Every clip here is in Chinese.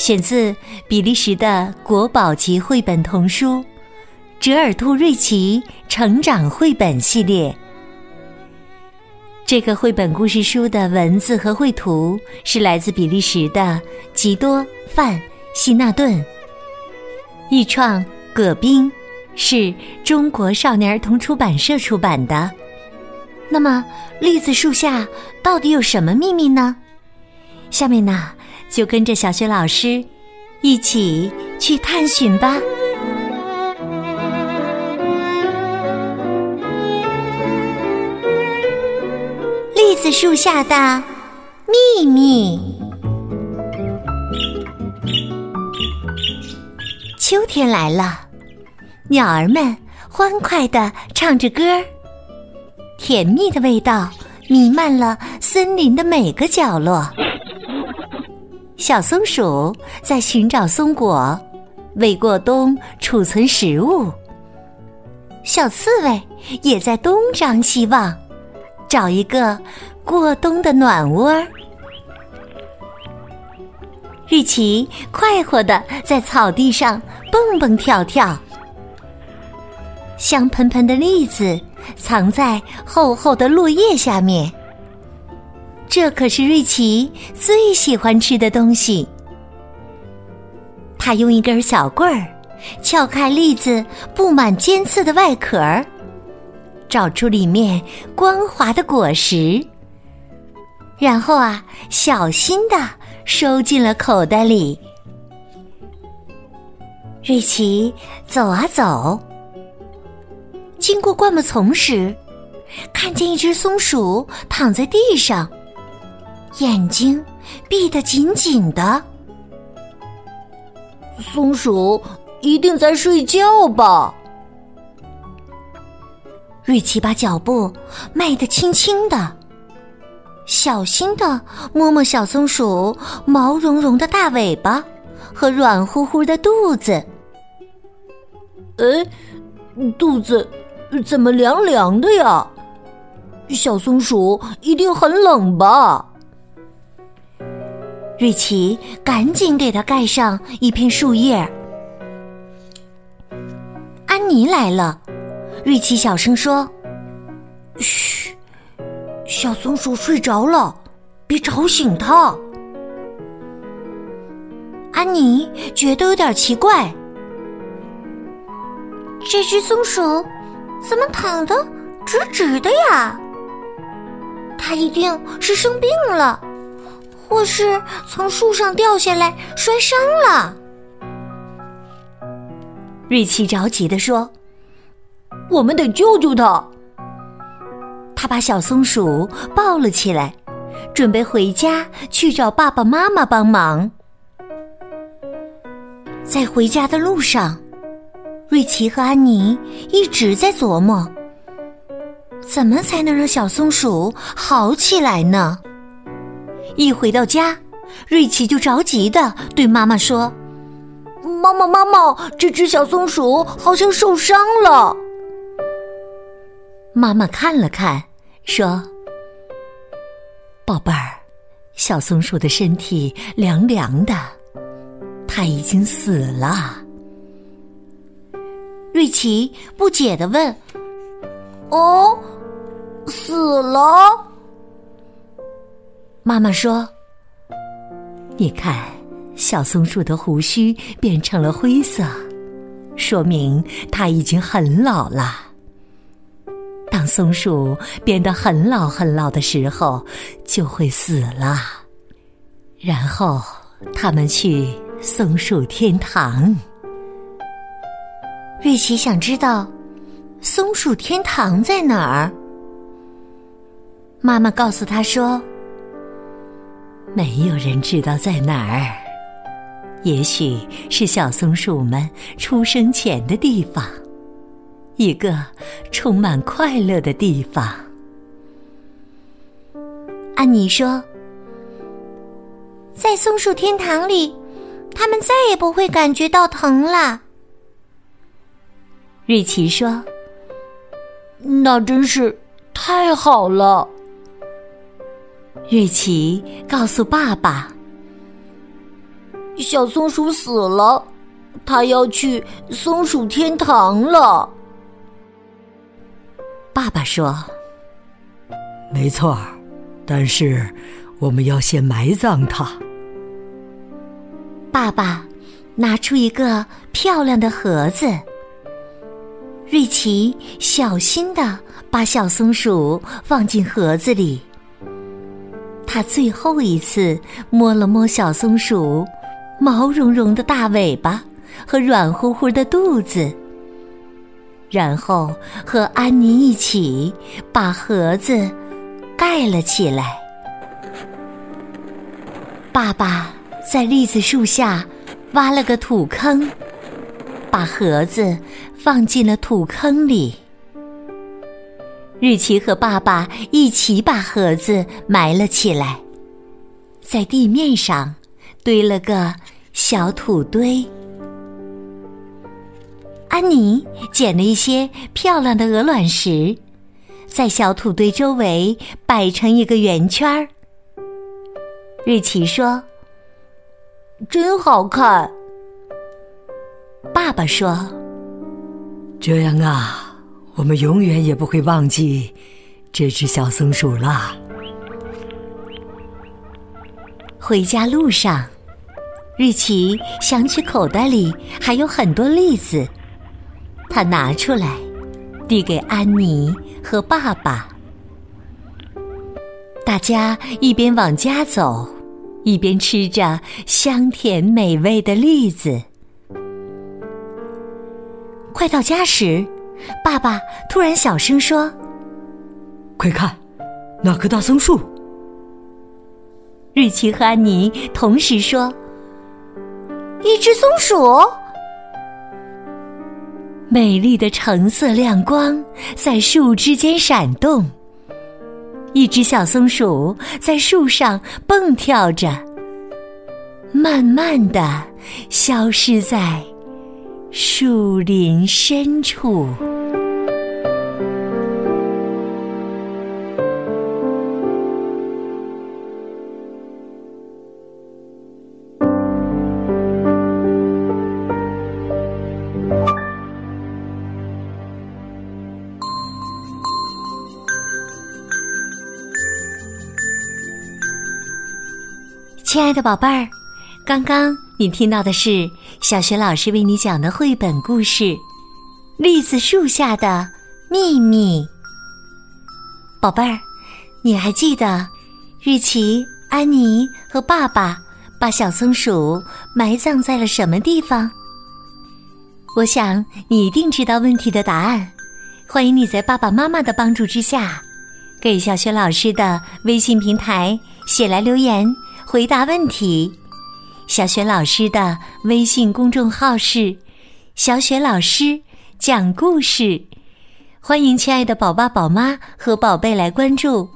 选自比利时的国宝级绘本童书。折耳兔瑞奇成长绘本系列，这个绘本故事书的文字和绘图是来自比利时的吉多范希纳顿，译创葛冰，是中国少年儿童出版社出版的。那么，栗子树下到底有什么秘密呢？下面呢，就跟着小学老师一起去探寻吧。栗子树下的秘密。秋天来了，鸟儿们欢快的唱着歌儿，甜蜜的味道弥漫了森林的每个角落。小松鼠在寻找松果，为过冬储存食物。小刺猬也在东张西望。找一个过冬的暖窝。瑞奇快活的在草地上蹦蹦跳跳，香喷喷的栗子藏在厚厚的落叶下面。这可是瑞奇最喜欢吃的东西。他用一根小棍儿撬开栗子布满尖刺的外壳。找出里面光滑的果实，然后啊，小心的收进了口袋里。瑞奇走啊走，经过灌木丛时，看见一只松鼠躺在地上，眼睛闭得紧紧的。松鼠一定在睡觉吧？瑞奇把脚步迈得轻轻的，小心的摸摸小松鼠毛茸茸的大尾巴和软乎乎的肚子。哎，肚子怎么凉凉的呀？小松鼠一定很冷吧？瑞奇赶紧给它盖上一片树叶。安妮来了。瑞奇小声说：“嘘，小松鼠睡着了，别吵醒它。”安妮觉得有点奇怪，这只松鼠怎么躺得直直的呀？它一定是生病了，或是从树上掉下来摔伤了。瑞奇着急的说。我们得救救他。他把小松鼠抱了起来，准备回家去找爸爸妈妈帮忙。在回家的路上，瑞奇和安妮一直在琢磨，怎么才能让小松鼠好起来呢？一回到家，瑞奇就着急的对妈妈说：“妈妈，妈妈，这只小松鼠好像受伤了。”妈妈看了看，说：“宝贝儿，小松鼠的身体凉凉的，它已经死了。”瑞奇不解的问：“哦，死了？”妈妈说：“你看，小松鼠的胡须变成了灰色，说明它已经很老了。”当松鼠变得很老很老的时候，就会死了。然后他们去松鼠天堂。瑞奇想知道松鼠天堂在哪儿。妈妈告诉他说：“没有人知道在哪儿，也许是小松鼠们出生前的地方，一个充满快乐的地方。安妮说：“在松鼠天堂里，他们再也不会感觉到疼了。”瑞奇说：“那真是太好了。”瑞奇告诉爸爸。小松鼠死了，它要去松鼠天堂了。爸爸说：“没错但是我们要先埋葬它。”爸爸拿出一个漂亮的盒子，瑞奇小心的把小松鼠放进盒子里。他最后一次摸了摸小松鼠。毛茸茸的大尾巴和软乎乎的肚子，然后和安妮一起把盒子盖了起来。爸爸在栗子树下挖了个土坑，把盒子放进了土坑里。日奇和爸爸一起把盒子埋了起来，在地面上。堆了个小土堆，安妮捡了一些漂亮的鹅卵石，在小土堆周围摆成一个圆圈儿。瑞奇说：“真好看。”爸爸说：“这样啊，我们永远也不会忘记这只小松鼠了。”回家路上，瑞奇想起口袋里还有很多栗子，他拿出来，递给安妮和爸爸。大家一边往家走，一边吃着香甜美味的栗子。快到家时，爸爸突然小声说：“快看，那棵大松树！”瑞奇和安妮同时说：“一只松鼠，美丽的橙色亮光在树枝间闪动。一只小松鼠在树上蹦跳着，慢慢的消失在树林深处。”亲爱的宝贝儿，刚刚你听到的是小学老师为你讲的绘本故事《栗子树下的秘密》。宝贝儿，你还记得瑞奇、安妮和爸爸把小松鼠埋葬在了什么地方？我想你一定知道问题的答案。欢迎你在爸爸妈妈的帮助之下，给小学老师的微信平台写来留言。回答问题，小雪老师的微信公众号是“小雪老师讲故事”，欢迎亲爱的宝爸宝妈和宝贝来关注。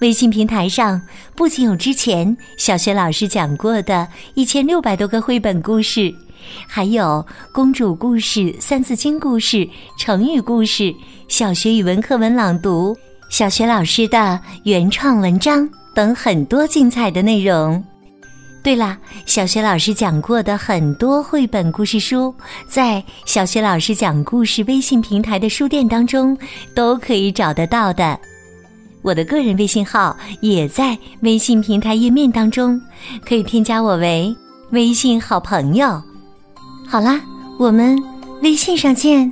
微信平台上不仅有之前小雪老师讲过的一千六百多个绘本故事，还有公主故事、三字经故事、成语故事、小学语文课文朗读、小学老师的原创文章。等很多精彩的内容。对了，小学老师讲过的很多绘本故事书，在小学老师讲故事微信平台的书店当中都可以找得到的。我的个人微信号也在微信平台页面当中，可以添加我为微信好朋友。好啦，我们微信上见。